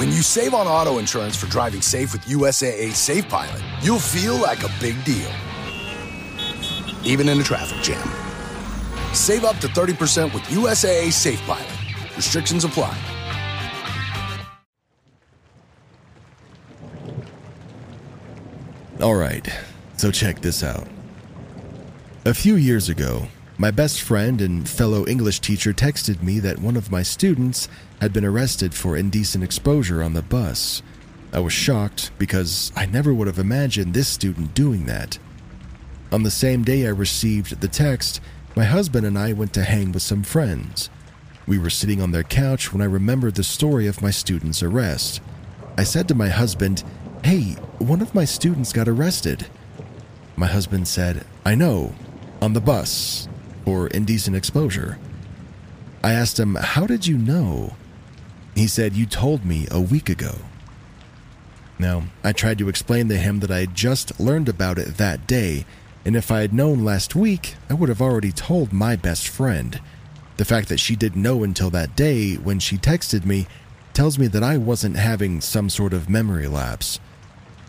When you save on auto insurance for driving safe with USAA Safe Pilot, you'll feel like a big deal. Even in a traffic jam. Save up to 30% with USAA Safe Pilot. Restrictions apply. All right, so check this out. A few years ago, my best friend and fellow English teacher texted me that one of my students had been arrested for indecent exposure on the bus. I was shocked because I never would have imagined this student doing that. On the same day I received the text, my husband and I went to hang with some friends. We were sitting on their couch when I remembered the story of my student's arrest. I said to my husband, Hey, one of my students got arrested. My husband said, I know, on the bus, for indecent exposure. I asked him, How did you know? He said, You told me a week ago. Now, I tried to explain to him that I had just learned about it that day, and if I had known last week, I would have already told my best friend. The fact that she didn't know until that day when she texted me tells me that I wasn't having some sort of memory lapse.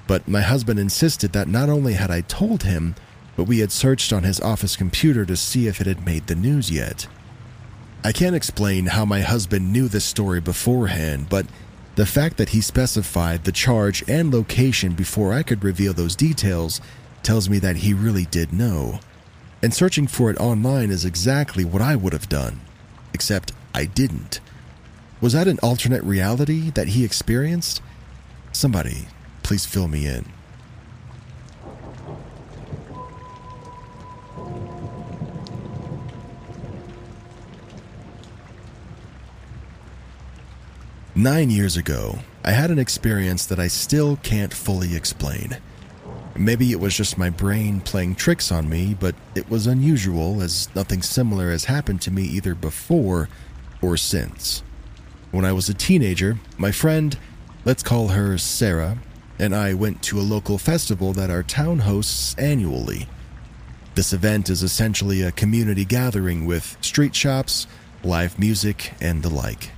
But my husband insisted that not only had I told him, but we had searched on his office computer to see if it had made the news yet. I can't explain how my husband knew this story beforehand, but the fact that he specified the charge and location before I could reveal those details tells me that he really did know. And searching for it online is exactly what I would have done, except I didn't. Was that an alternate reality that he experienced? Somebody, please fill me in. Nine years ago, I had an experience that I still can't fully explain. Maybe it was just my brain playing tricks on me, but it was unusual as nothing similar has happened to me either before or since. When I was a teenager, my friend, let's call her Sarah, and I went to a local festival that our town hosts annually. This event is essentially a community gathering with street shops, live music, and the like.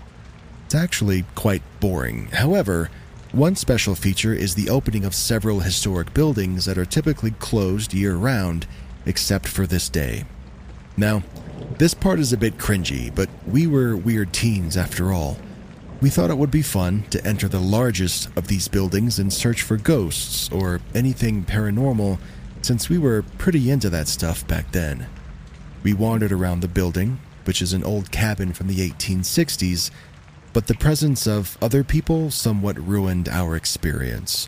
It's actually quite boring. However, one special feature is the opening of several historic buildings that are typically closed year round, except for this day. Now, this part is a bit cringy, but we were weird teens after all. We thought it would be fun to enter the largest of these buildings and search for ghosts or anything paranormal, since we were pretty into that stuff back then. We wandered around the building, which is an old cabin from the 1860s, but the presence of other people somewhat ruined our experience.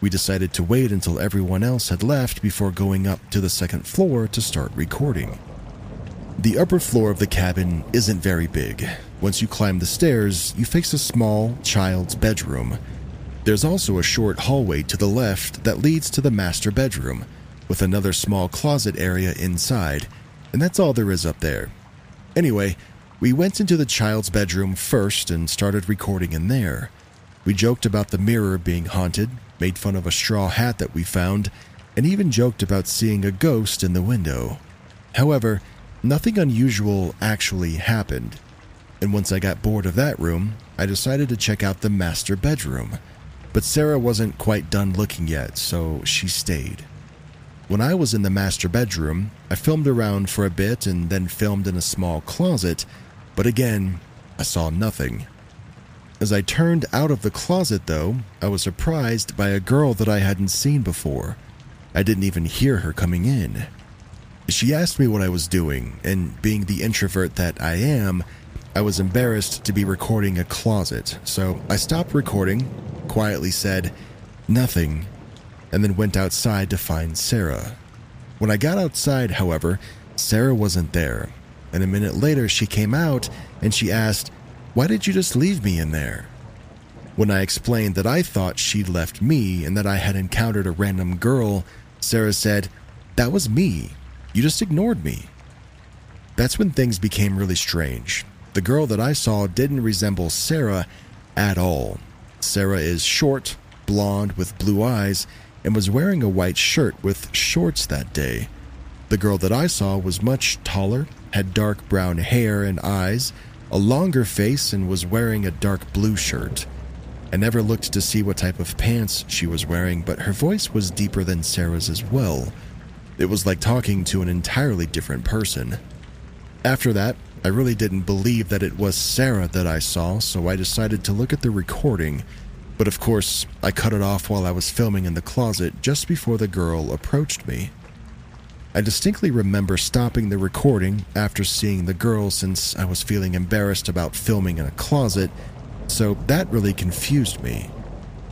We decided to wait until everyone else had left before going up to the second floor to start recording. The upper floor of the cabin isn't very big. Once you climb the stairs, you face a small child's bedroom. There's also a short hallway to the left that leads to the master bedroom, with another small closet area inside, and that's all there is up there. Anyway, we went into the child's bedroom first and started recording in there. We joked about the mirror being haunted, made fun of a straw hat that we found, and even joked about seeing a ghost in the window. However, nothing unusual actually happened. And once I got bored of that room, I decided to check out the master bedroom. But Sarah wasn't quite done looking yet, so she stayed. When I was in the master bedroom, I filmed around for a bit and then filmed in a small closet but again, I saw nothing. As I turned out of the closet, though, I was surprised by a girl that I hadn't seen before. I didn't even hear her coming in. She asked me what I was doing, and being the introvert that I am, I was embarrassed to be recording a closet, so I stopped recording, quietly said, nothing, and then went outside to find Sarah. When I got outside, however, Sarah wasn't there, and a minute later she came out and she asked, Why did you just leave me in there? When I explained that I thought she'd left me and that I had encountered a random girl, Sarah said, That was me. You just ignored me. That's when things became really strange. The girl that I saw didn't resemble Sarah at all. Sarah is short, blonde, with blue eyes, and was wearing a white shirt with shorts that day. The girl that I saw was much taller, had dark brown hair and eyes, a longer face, and was wearing a dark blue shirt. I never looked to see what type of pants she was wearing, but her voice was deeper than Sarah's as well. It was like talking to an entirely different person. After that, I really didn't believe that it was Sarah that I saw, so I decided to look at the recording. But of course, I cut it off while I was filming in the closet just before the girl approached me. I distinctly remember stopping the recording after seeing the girl since I was feeling embarrassed about filming in a closet, so that really confused me.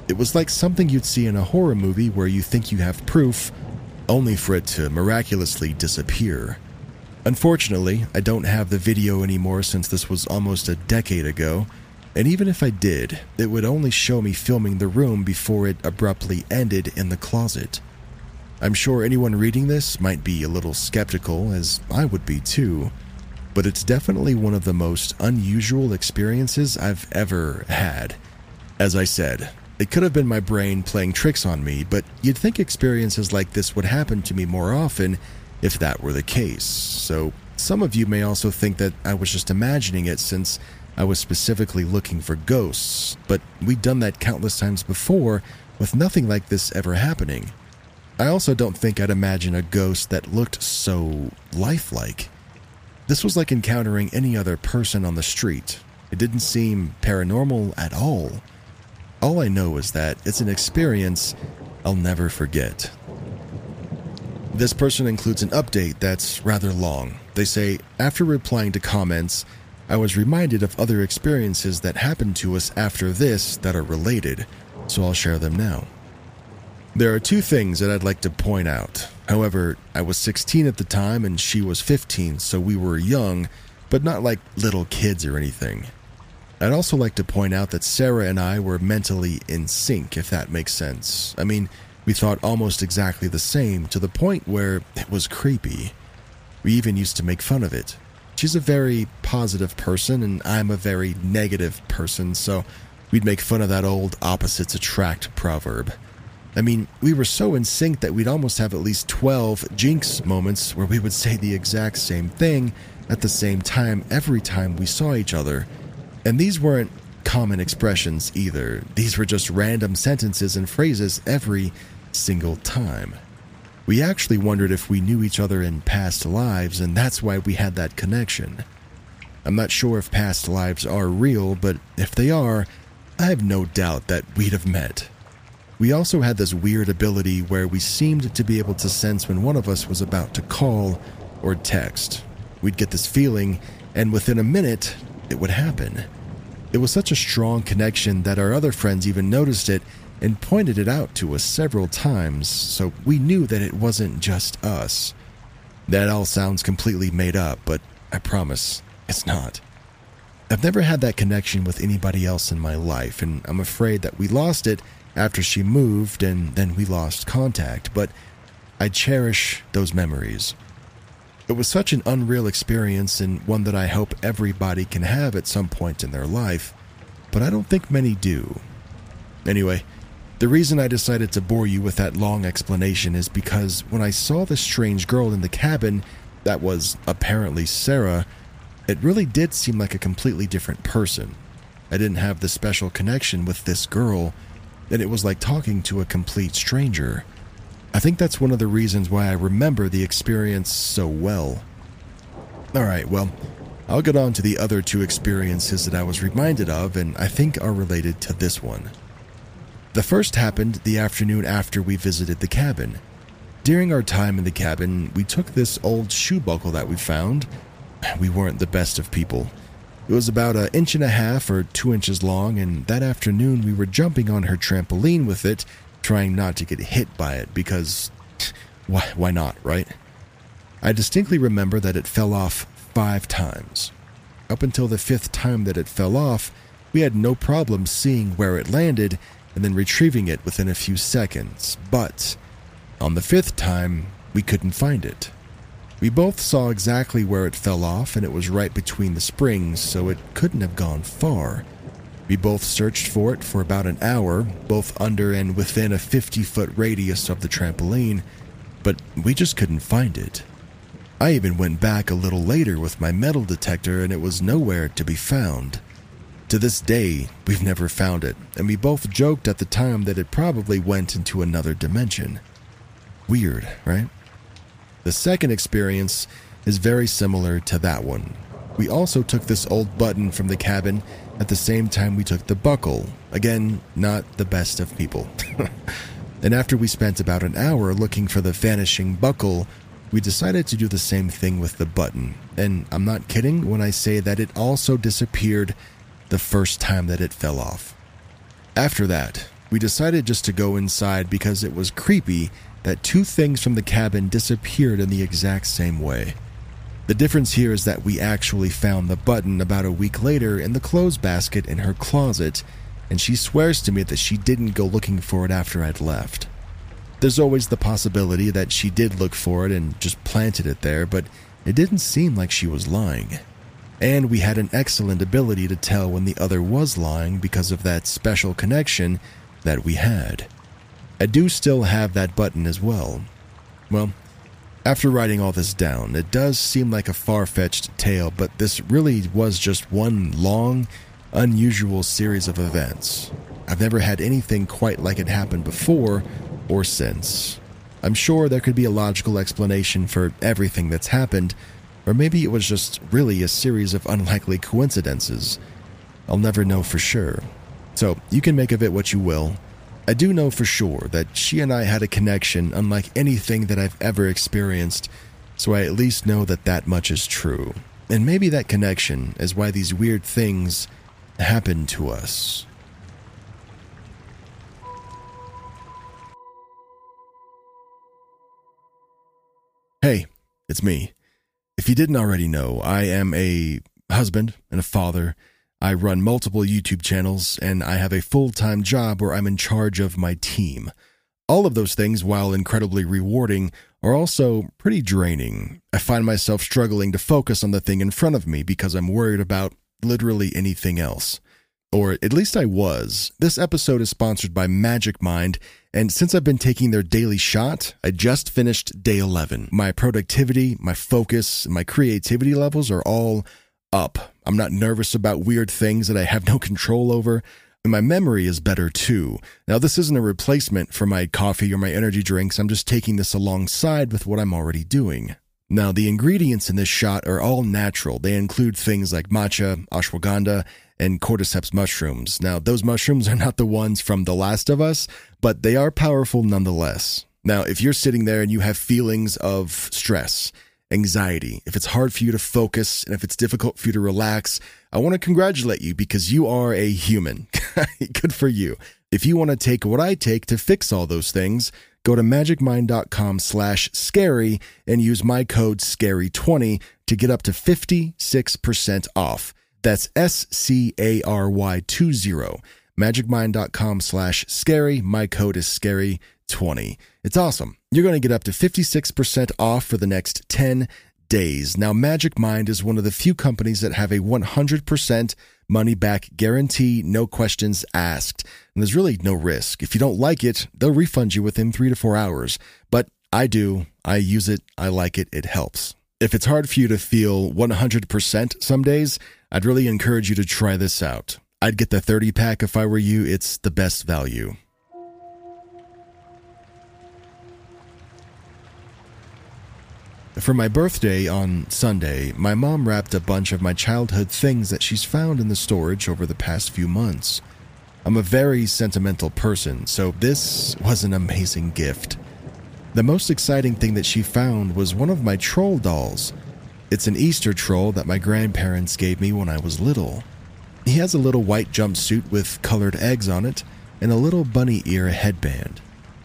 It was like something you'd see in a horror movie where you think you have proof, only for it to miraculously disappear. Unfortunately, I don't have the video anymore since this was almost a decade ago, and even if I did, it would only show me filming the room before it abruptly ended in the closet. I'm sure anyone reading this might be a little skeptical, as I would be too, but it's definitely one of the most unusual experiences I've ever had. As I said, it could have been my brain playing tricks on me, but you'd think experiences like this would happen to me more often if that were the case. So, some of you may also think that I was just imagining it since I was specifically looking for ghosts, but we'd done that countless times before with nothing like this ever happening. I also don't think I'd imagine a ghost that looked so lifelike. This was like encountering any other person on the street. It didn't seem paranormal at all. All I know is that it's an experience I'll never forget. This person includes an update that's rather long. They say, after replying to comments, I was reminded of other experiences that happened to us after this that are related, so I'll share them now. There are two things that I'd like to point out. However, I was 16 at the time and she was 15, so we were young, but not like little kids or anything. I'd also like to point out that Sarah and I were mentally in sync, if that makes sense. I mean, we thought almost exactly the same to the point where it was creepy. We even used to make fun of it. She's a very positive person, and I'm a very negative person, so we'd make fun of that old opposites attract proverb. I mean, we were so in sync that we'd almost have at least 12 jinx moments where we would say the exact same thing at the same time every time we saw each other. And these weren't common expressions either, these were just random sentences and phrases every single time. We actually wondered if we knew each other in past lives, and that's why we had that connection. I'm not sure if past lives are real, but if they are, I have no doubt that we'd have met. We also had this weird ability where we seemed to be able to sense when one of us was about to call or text. We'd get this feeling, and within a minute, it would happen. It was such a strong connection that our other friends even noticed it and pointed it out to us several times, so we knew that it wasn't just us. That all sounds completely made up, but I promise it's not. I've never had that connection with anybody else in my life, and I'm afraid that we lost it after she moved and then we lost contact, but I cherish those memories. It was such an unreal experience and one that I hope everybody can have at some point in their life, but I don't think many do. Anyway, the reason I decided to bore you with that long explanation is because when I saw this strange girl in the cabin that was apparently Sarah, it really did seem like a completely different person. I didn't have the special connection with this girl, and it was like talking to a complete stranger. I think that's one of the reasons why I remember the experience so well. Alright, well, I'll get on to the other two experiences that I was reminded of and I think are related to this one. The first happened the afternoon after we visited the cabin. During our time in the cabin, we took this old shoe buckle that we found. We weren't the best of people. It was about an inch and a half or two inches long, and that afternoon we were jumping on her trampoline with it, trying not to get hit by it because why, why not, right? I distinctly remember that it fell off five times. Up until the fifth time that it fell off, we had no problem seeing where it landed and then retrieving it within a few seconds, but on the fifth time, we couldn't find it. We both saw exactly where it fell off, and it was right between the springs, so it couldn't have gone far. We both searched for it for about an hour, both under and within a 50 foot radius of the trampoline, but we just couldn't find it. I even went back a little later with my metal detector, and it was nowhere to be found. To this day, we've never found it, and we both joked at the time that it probably went into another dimension. Weird, right? The second experience is very similar to that one. We also took this old button from the cabin at the same time we took the buckle. Again, not the best of people. and after we spent about an hour looking for the vanishing buckle, we decided to do the same thing with the button. And I'm not kidding when I say that it also disappeared the first time that it fell off. After that, we decided just to go inside because it was creepy that two things from the cabin disappeared in the exact same way. The difference here is that we actually found the button about a week later in the clothes basket in her closet, and she swears to me that she didn't go looking for it after I'd left. There's always the possibility that she did look for it and just planted it there, but it didn't seem like she was lying and we had an excellent ability to tell when the other was lying because of that special connection that we had. I do still have that button as well. Well, after writing all this down, it does seem like a far fetched tale, but this really was just one long, unusual series of events. I've never had anything quite like it happen before or since. I'm sure there could be a logical explanation for everything that's happened, or maybe it was just really a series of unlikely coincidences. I'll never know for sure. So you can make of it what you will. I do know for sure that she and I had a connection unlike anything that I've ever experienced, so I at least know that that much is true. And maybe that connection is why these weird things happen to us. Hey, it's me. If you didn't already know, I am a husband and a father. I run multiple YouTube channels, and I have a full time job where I'm in charge of my team. All of those things, while incredibly rewarding, are also pretty draining. I find myself struggling to focus on the thing in front of me because I'm worried about literally anything else. Or at least I was. This episode is sponsored by Magic Mind, and since I've been taking their daily shot, I just finished day 11. My productivity, my focus, my creativity levels are all up. I'm not nervous about weird things that I have no control over. And my memory is better too. Now, this isn't a replacement for my coffee or my energy drinks. I'm just taking this alongside with what I'm already doing. Now, the ingredients in this shot are all natural. They include things like matcha, ashwagandha, and cordyceps mushrooms. Now, those mushrooms are not the ones from The Last of Us, but they are powerful nonetheless. Now, if you're sitting there and you have feelings of stress, anxiety, if it's hard for you to focus, and if it's difficult for you to relax, I want to congratulate you because you are a human. Good for you. If you want to take what I take to fix all those things, go to magicmind.com slash scary and use my code scary20 to get up to 56% off. That's S C A R Y 20. Magicmind.com slash scary. My code is scary20. It's awesome. You're going to get up to 56% off for the next 10 days. Now, Magic Mind is one of the few companies that have a 100% money back guarantee, no questions asked. And there's really no risk. If you don't like it, they'll refund you within three to four hours. But I do. I use it. I like it. It helps. If it's hard for you to feel 100% some days, I'd really encourage you to try this out. I'd get the 30 pack if I were you, it's the best value. For my birthday on Sunday, my mom wrapped a bunch of my childhood things that she's found in the storage over the past few months. I'm a very sentimental person, so this was an amazing gift. The most exciting thing that she found was one of my troll dolls. It's an Easter troll that my grandparents gave me when I was little. He has a little white jumpsuit with colored eggs on it and a little bunny ear headband.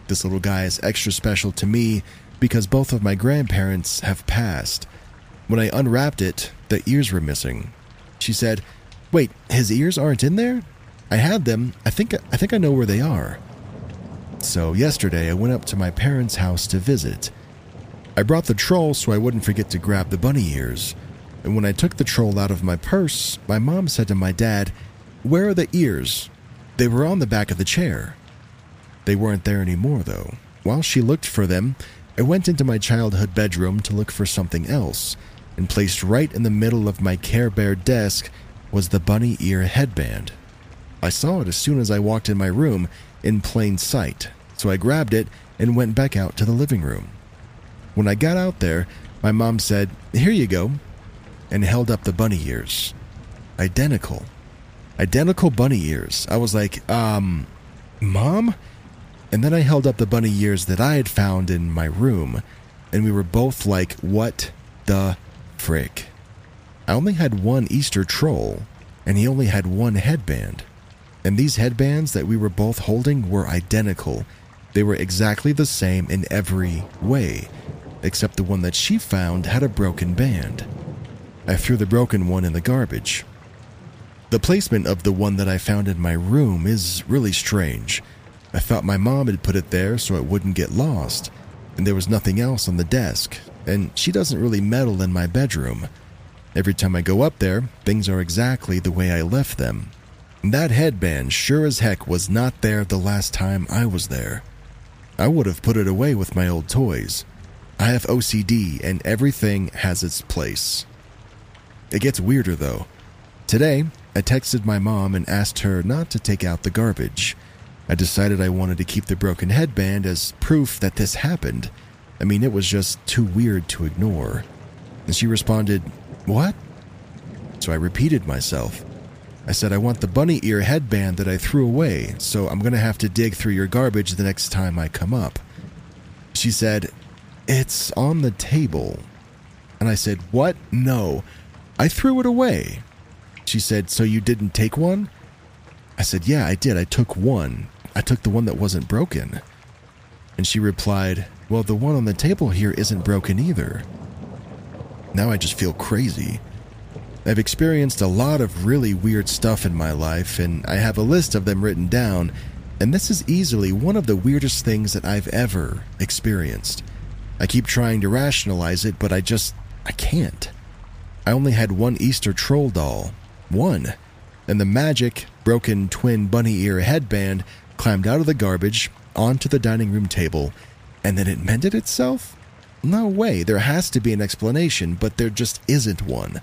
This little guy is extra special to me because both of my grandparents have passed. When I unwrapped it, the ears were missing. She said, "Wait, his ears aren't in there? I had them. I think I think I know where they are." So, yesterday I went up to my parents' house to visit. I brought the troll so I wouldn't forget to grab the bunny ears. And when I took the troll out of my purse, my mom said to my dad, Where are the ears? They were on the back of the chair. They weren't there anymore, though. While she looked for them, I went into my childhood bedroom to look for something else, and placed right in the middle of my Care Bear desk was the bunny ear headband. I saw it as soon as I walked in my room, in plain sight, so I grabbed it and went back out to the living room. When I got out there, my mom said, Here you go, and held up the bunny ears. Identical. Identical bunny ears. I was like, um, Mom? And then I held up the bunny ears that I had found in my room, and we were both like, What the frick? I only had one Easter troll, and he only had one headband. And these headbands that we were both holding were identical. They were exactly the same in every way, except the one that she found had a broken band. I threw the broken one in the garbage. The placement of the one that I found in my room is really strange. I thought my mom had put it there so it wouldn't get lost, and there was nothing else on the desk, and she doesn't really meddle in my bedroom. Every time I go up there, things are exactly the way I left them. That headband sure as heck was not there the last time I was there. I would have put it away with my old toys. I have OCD and everything has its place. It gets weirder though. Today, I texted my mom and asked her not to take out the garbage. I decided I wanted to keep the broken headband as proof that this happened. I mean, it was just too weird to ignore. And she responded, What? So I repeated myself. I said, I want the bunny ear headband that I threw away, so I'm to have to dig through your garbage the next time I come up. She said, It's on the table. And I said, What? No. I threw it away. She said, So you didn't take one? I said, Yeah, I did. I took one. I took the one that wasn't broken. And she replied, Well, the one on the table here isn't broken either. Now I just feel crazy. I've experienced a lot of really weird stuff in my life, and I have a list of them written down, and this is easily one of the weirdest things that I've ever experienced. I keep trying to rationalize it, but I just. I can't. I only had one Easter troll doll. One. And the magic, broken twin bunny ear headband climbed out of the garbage onto the dining room table, and then it mended itself? No way, there has to be an explanation, but there just isn't one.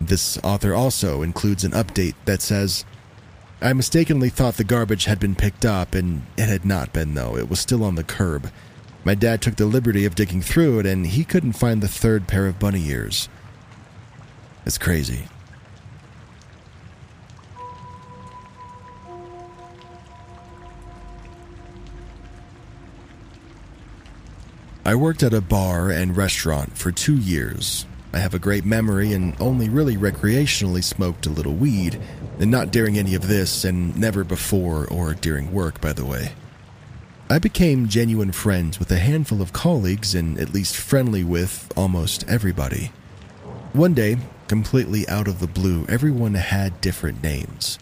This author also includes an update that says I mistakenly thought the garbage had been picked up, and it had not been, though. It was still on the curb. My dad took the liberty of digging through it, and he couldn't find the third pair of bunny ears. It's crazy. I worked at a bar and restaurant for two years. I have a great memory and only really recreationally smoked a little weed, and not during any of this, and never before or during work, by the way. I became genuine friends with a handful of colleagues and at least friendly with almost everybody. One day, completely out of the blue, everyone had different names.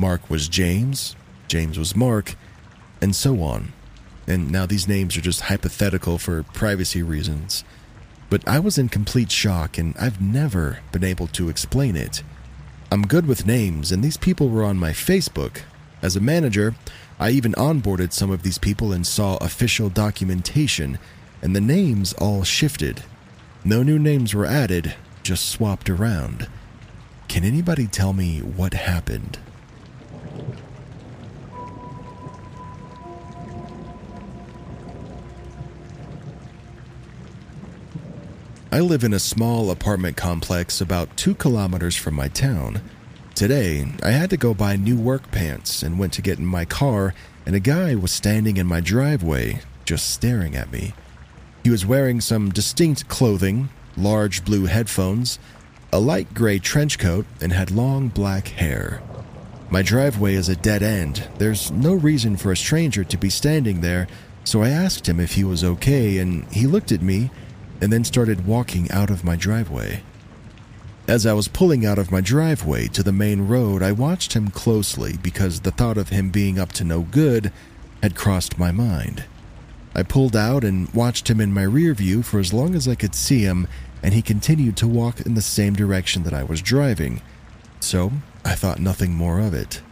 Mark was James, James was Mark, and so on. And now these names are just hypothetical for privacy reasons. But I was in complete shock and I've never been able to explain it. I'm good with names, and these people were on my Facebook. As a manager, I even onboarded some of these people and saw official documentation, and the names all shifted. No new names were added, just swapped around. Can anybody tell me what happened? I live in a small apartment complex about two kilometers from my town. Today, I had to go buy new work pants and went to get in my car, and a guy was standing in my driveway, just staring at me. He was wearing some distinct clothing, large blue headphones, a light gray trench coat, and had long black hair. My driveway is a dead end. There's no reason for a stranger to be standing there, so I asked him if he was okay, and he looked at me and then started walking out of my driveway. As I was pulling out of my driveway to the main road, I watched him closely because the thought of him being up to no good had crossed my mind. I pulled out and watched him in my rear view for as long as I could see him, and he continued to walk in the same direction that I was driving. So I thought nothing more of it.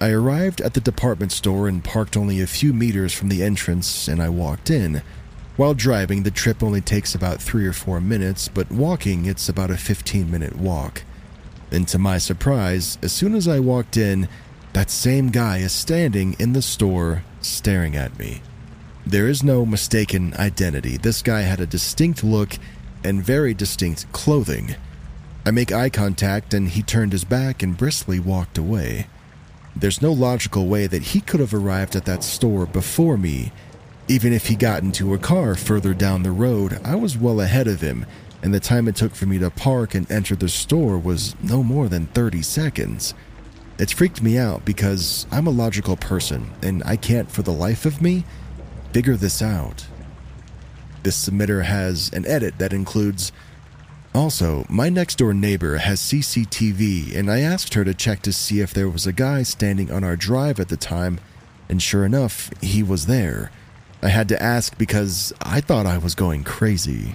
I arrived at the department store and parked only a few meters from the entrance, and I walked in. While driving, the trip only takes about three or four minutes, but walking, it's about a 15 minute walk. And to my surprise, as soon as I walked in, that same guy is standing in the store staring at me. There is no mistaken identity. This guy had a distinct look and very distinct clothing. I make eye contact and he turned his back and briskly walked away. There's no logical way that he could have arrived at that store before me. Even if he got into a car further down the road, I was well ahead of him, and the time it took for me to park and enter the store was no more than 30 seconds. It freaked me out because I'm a logical person and I can't for the life of me figure this out. This submitter has an edit that includes also, my next door neighbor has CCTV, and I asked her to check to see if there was a guy standing on our drive at the time, and sure enough, he was there. I had to ask because I thought I was going crazy.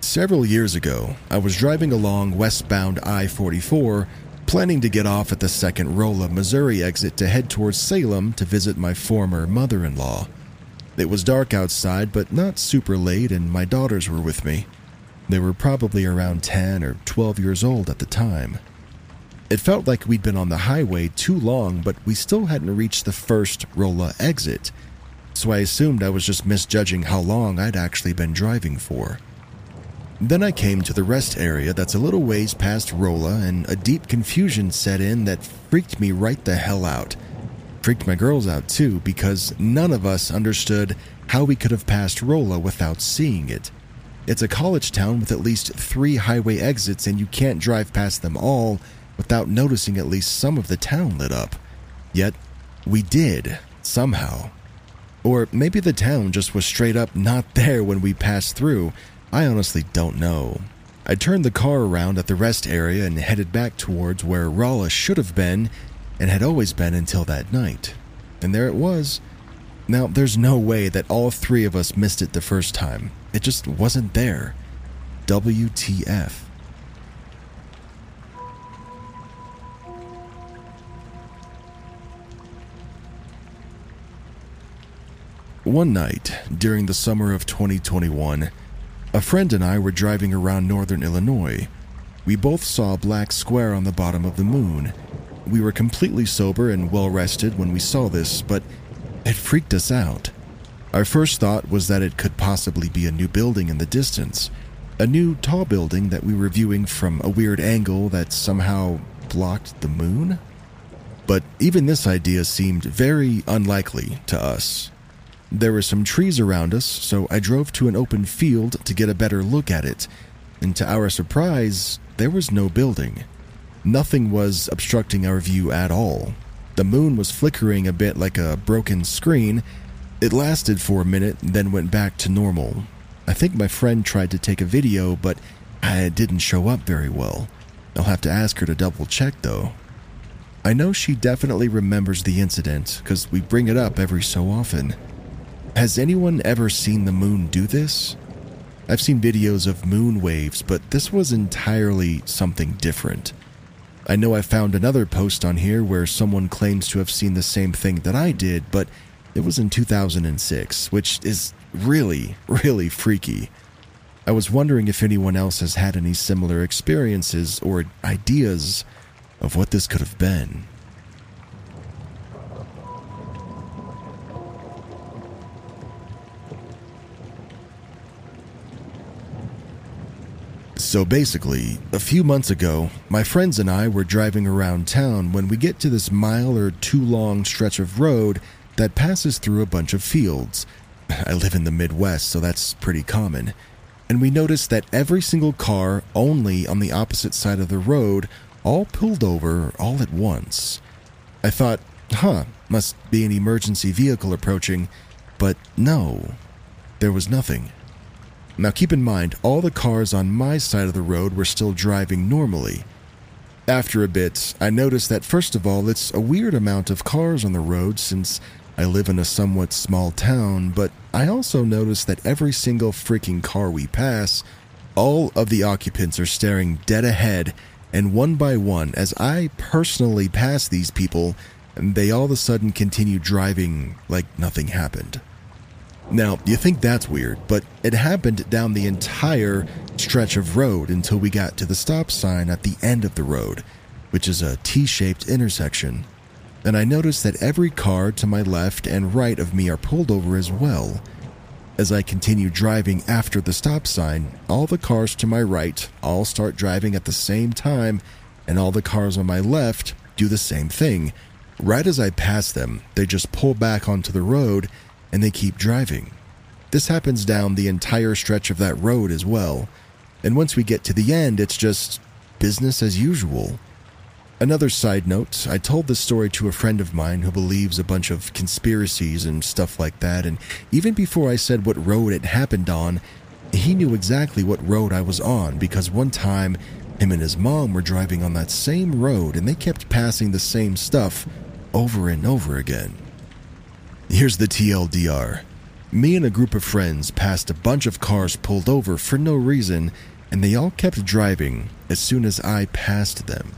Several years ago, I was driving along westbound I 44, planning to get off at the second Rolla, Missouri exit to head towards Salem to visit my former mother in law. It was dark outside, but not super late, and my daughters were with me. They were probably around 10 or 12 years old at the time. It felt like we'd been on the highway too long, but we still hadn't reached the first Rolla exit, so I assumed I was just misjudging how long I'd actually been driving for. Then I came to the rest area that's a little ways past Rolla, and a deep confusion set in that freaked me right the hell out. Freaked my girls out too, because none of us understood how we could have passed Rolla without seeing it. It's a college town with at least three highway exits, and you can't drive past them all without noticing at least some of the town lit up. Yet, we did, somehow. Or maybe the town just was straight up not there when we passed through I honestly don't know. I turned the car around at the rest area and headed back towards where Rolla should have been and had always been until that night. And there it was. Now, there's no way that all three of us missed it the first time. It just wasn't there. WTF. One night, during the summer of 2021, a friend and I were driving around northern Illinois. We both saw a black square on the bottom of the moon. We were completely sober and well rested when we saw this, but it freaked us out. Our first thought was that it could possibly be a new building in the distance, a new tall building that we were viewing from a weird angle that somehow blocked the moon. But even this idea seemed very unlikely to us. There were some trees around us, so I drove to an open field to get a better look at it, and to our surprise, there was no building. Nothing was obstructing our view at all. The moon was flickering a bit like a broken screen. It lasted for a minute, then went back to normal. I think my friend tried to take a video, but it didn't show up very well. I'll have to ask her to double check though. I know she definitely remembers the incident because we bring it up every so often. Has anyone ever seen the moon do this? I've seen videos of moon waves, but this was entirely something different. I know I found another post on here where someone claims to have seen the same thing that I did, but it was in 2006, which is really, really freaky. I was wondering if anyone else has had any similar experiences or ideas. of what this could have been. So basically, a few months ago, my friends and I were driving around town when we get to this mile or two long stretch of road that passes through a bunch of fields. I live in the Midwest, so that's pretty common. And we noticed that every single car only on the opposite side of the road all pulled over all at once. I thought, huh, must be an emergency vehicle approaching, but no, there was nothing. Now keep in mind, all the cars on my side of the road were still driving normally. After a bit, I noticed that first of all, it's a weird amount of cars on the road since I live in a somewhat small town, but I also notice that every single freaking car we pass, all of the occupants are staring dead ahead, and one by one, as I personally pass these people, they all of a sudden continue driving like nothing happened. Now, you think that's weird, but it happened down the entire stretch of road until we got to the stop sign at the end of the road, which is a T shaped intersection. And I notice that every car to my left and right of me are pulled over as well. As I continue driving after the stop sign, all the cars to my right all start driving at the same time, and all the cars on my left do the same thing. Right as I pass them, they just pull back onto the road and they keep driving. This happens down the entire stretch of that road as well, and once we get to the end, it's just business as usual. Another side note I told this story to a friend of mine who believes a bunch of conspiracies and stuff like that, and even before I said what road it happened on, he knew exactly what road I was on because one time him and his mom were driving on that same road and they kept passing the same stuff over and over again. Here's the TLDR. Me and a group of friends passed a bunch of cars pulled over for no reason, and they all kept driving as soon as I passed them.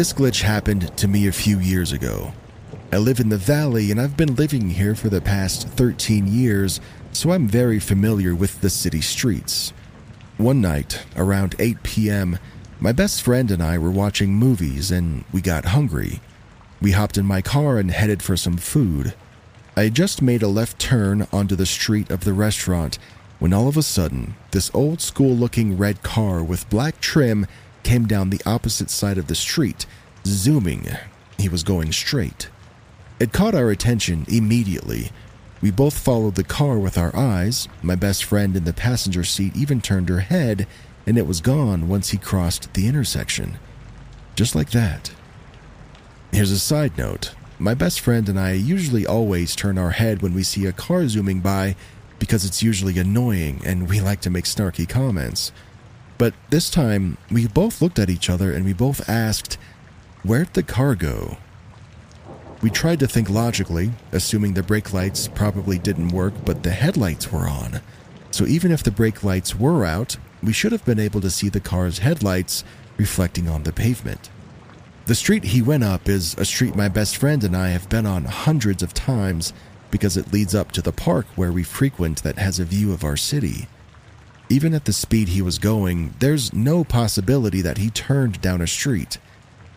This glitch happened to me a few years ago. I live in the valley and I've been living here for the past 13 years, so I'm very familiar with the city streets. One night, around 8 p.m., my best friend and I were watching movies and we got hungry. We hopped in my car and headed for some food. I had just made a left turn onto the street of the restaurant when all of a sudden, this old school looking red car with black trim came down the opposite side of the street, zooming. He was going straight. It caught our attention immediately, we both followed the car with our eyes. My best friend in the passenger seat even turned her head, and it was gone once he crossed the intersection. Just like that. Here's a side note my best friend and I usually always turn our head when we see a car zooming by because it's usually annoying and we like to make snarky comments. But this time, we both looked at each other and we both asked, Where'd the car go? We tried to think logically, assuming the brake lights probably didn't work, but the headlights were on. So even if the brake lights were out, we should have been able to see the car's headlights reflecting on the pavement. The street he went up is a street my best friend and I have been on hundreds of times because it leads up to the park where we frequent that has a view of our city. Even at the speed he was going, there's no possibility that he turned down a street.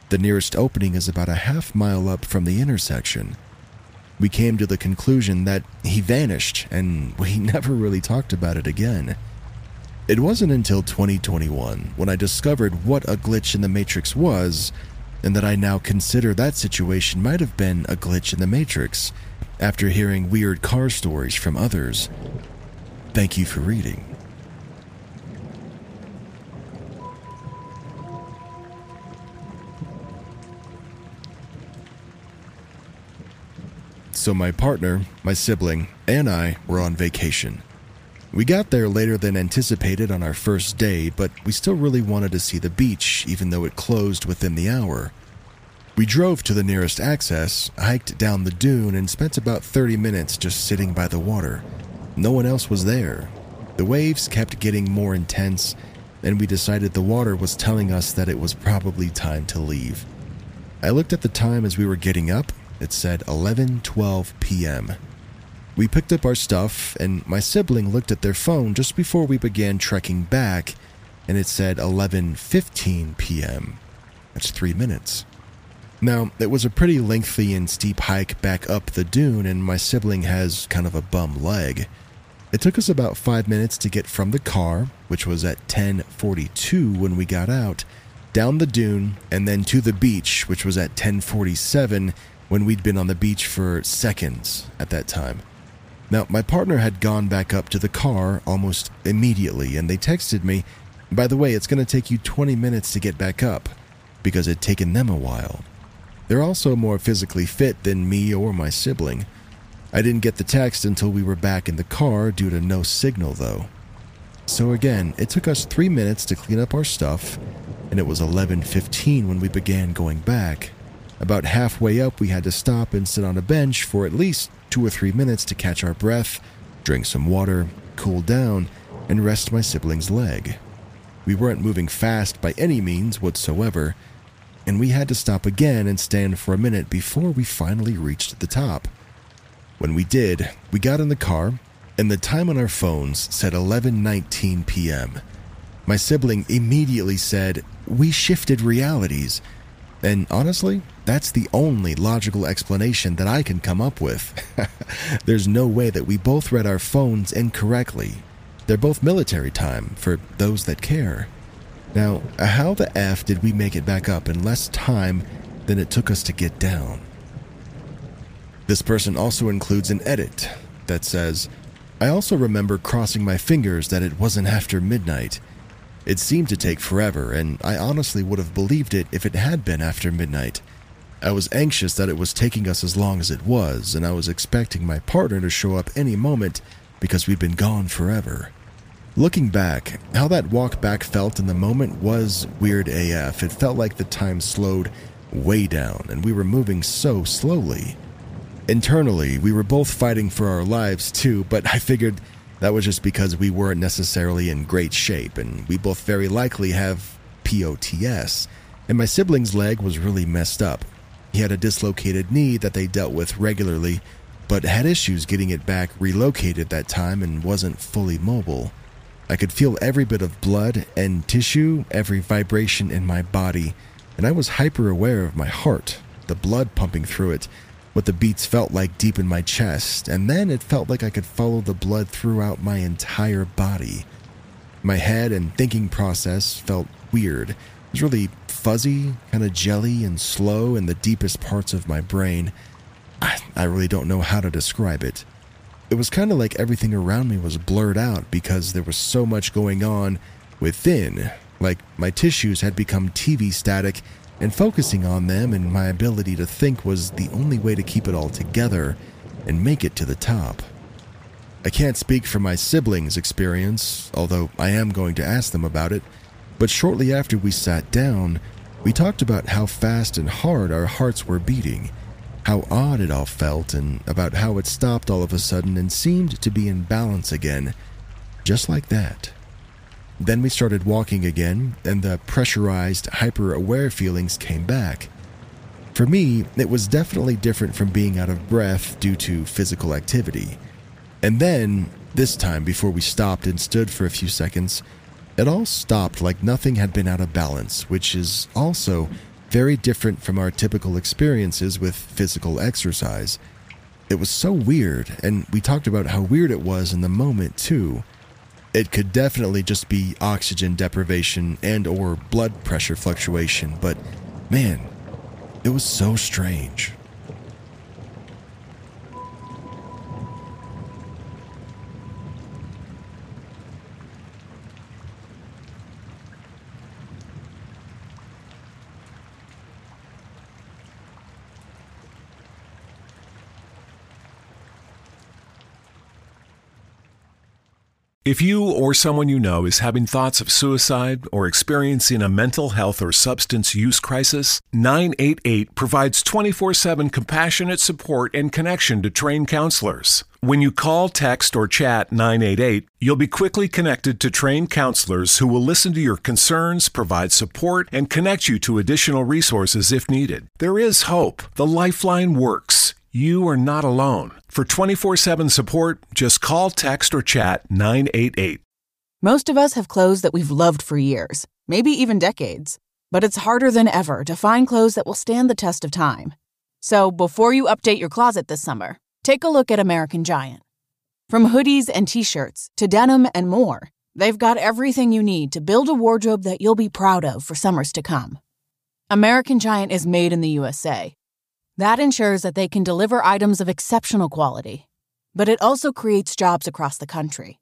The nearest opening is about a half mile up from the intersection. We came to the conclusion that he vanished and we never really talked about it again. It wasn't until 2021 when I discovered what a glitch in the Matrix was, and that I now consider that situation might have been a glitch in the Matrix after hearing weird car stories from others. Thank you for reading. So my partner, my sibling, and I were on vacation. We got there later than anticipated on our first day, but we still really wanted to see the beach, even though it closed within the hour. We drove to the nearest access, hiked down the dune, and spent about 30 minutes just sitting by the water. No one else was there. The waves kept getting more intense, and we decided the water was telling us that it was probably time to leave. I looked at the time as we were getting up, it said 11:12 p.m. We picked up our stuff, and my sibling looked at their phone just before we began trekking back, and it said 11:15 p.m. That's 3 minutes. Now, it was a pretty lengthy and steep hike back up the dune, and my sibling has kind of a bum leg. It took us about 5 minutes to get from the car, which was at 10:42 when we got out, down the dune and then to the beach, which was at 10:47 when we'd been on the beach for seconds at that time. Now, my partner had gone back up to the car almost immediately, and they texted me, By the way, it's going to take you 20 minutes to get back up, because it'd taken them a while. They're also more physically fit than me or my sibling. I didn't get the text until we were back in the car due to no signal, though. So again, it took us three minutes to clean up our stuff, and it was 11.15 when we began going back. About halfway up, we had to stop and sit on a bench for at least two or three minutes to catch our breath, drink some water, cool down, and rest my sibling's leg. We weren't moving fast by any means whatsoever, and we had to stop again and stand for a minute before we finally reached the top. When we did, we got in the car, and the time on our phones said 11:19 p.m. My sibling immediately said, "We shifted realities." And honestly, that's the only logical explanation that I can come up with. There's no way that we both read our phones incorrectly. They're both military time for those that care. Now, how the F did we make it back up in less time than it took us to get down? This person also includes an edit that says, I also remember crossing my fingers that it wasn't after midnight. It seemed to take forever, and I honestly would have believed it if it had been after midnight. I was anxious that it was taking us as long as it was, and I was expecting my partner to show up any moment because we'd been gone forever. Looking back, how that walk back felt in the moment was weird AF. It felt like the time slowed way down and we were moving so slowly. Internally, we were both fighting for our lives too, but I figured that was just because we weren't necessarily in great shape and we both very likely have POTS. And my sibling's leg was really messed up. He had a dislocated knee that they dealt with regularly, but had issues getting it back relocated that time and wasn't fully mobile. I could feel every bit of blood and tissue, every vibration in my body, and I was hyper aware of my heart, the blood pumping through it, what the beats felt like deep in my chest, and then it felt like I could follow the blood throughout my entire body. My head and thinking process felt weird. It was really fuzzy, kind of jelly, and slow in the deepest parts of my brain. I, I really don't know how to describe it. It was kind of like everything around me was blurred out because there was so much going on within. Like my tissues had become TV static, and focusing on them and my ability to think was the only way to keep it all together and make it to the top. I can't speak for my siblings' experience, although I am going to ask them about it, but shortly after we sat down, we talked about how fast and hard our hearts were beating how odd it all felt, and about how it stopped all of a sudden and seemed to be in balance again, just like that. Then we started walking again, and the pressurized, hyper aware feelings came back. For me, it was definitely different from being out of breath due to physical activity. And then, this time before we stopped and stood for a few seconds, it all stopped like nothing had been out of balance, which is also very different from our typical experiences with physical exercise. It was so weird, and we talked about how weird it was in the moment too. It could definitely just be oxygen deprivation and or blood pressure fluctuation, but man, it was so strange. If you or someone you know is having thoughts of suicide or experiencing a mental health or substance use crisis, 988 provides 24 7 compassionate support and connection to trained counselors. When you call, text, or chat 988, you'll be quickly connected to trained counselors who will listen to your concerns, provide support, and connect you to additional resources if needed. There is hope. The Lifeline works. You are not alone. For 24 7 support, just call, text, or chat 988. Most of us have clothes that we've loved for years, maybe even decades. But it's harder than ever to find clothes that will stand the test of time. So before you update your closet this summer, take a look at American Giant. From hoodies and t shirts to denim and more, they've got everything you need to build a wardrobe that you'll be proud of for summers to come. American Giant is made in the USA. That ensures that they can deliver items of exceptional quality, but it also creates jobs across the country.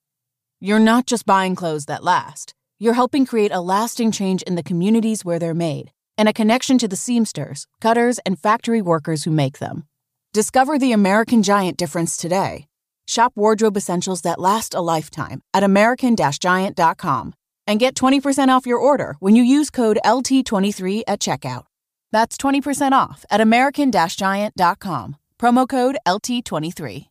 You're not just buying clothes that last, you're helping create a lasting change in the communities where they're made and a connection to the seamsters, cutters, and factory workers who make them. Discover the American Giant difference today. Shop wardrobe essentials that last a lifetime at American Giant.com and get 20% off your order when you use code LT23 at checkout. That's 20% off at American Giant.com. Promo code LT23.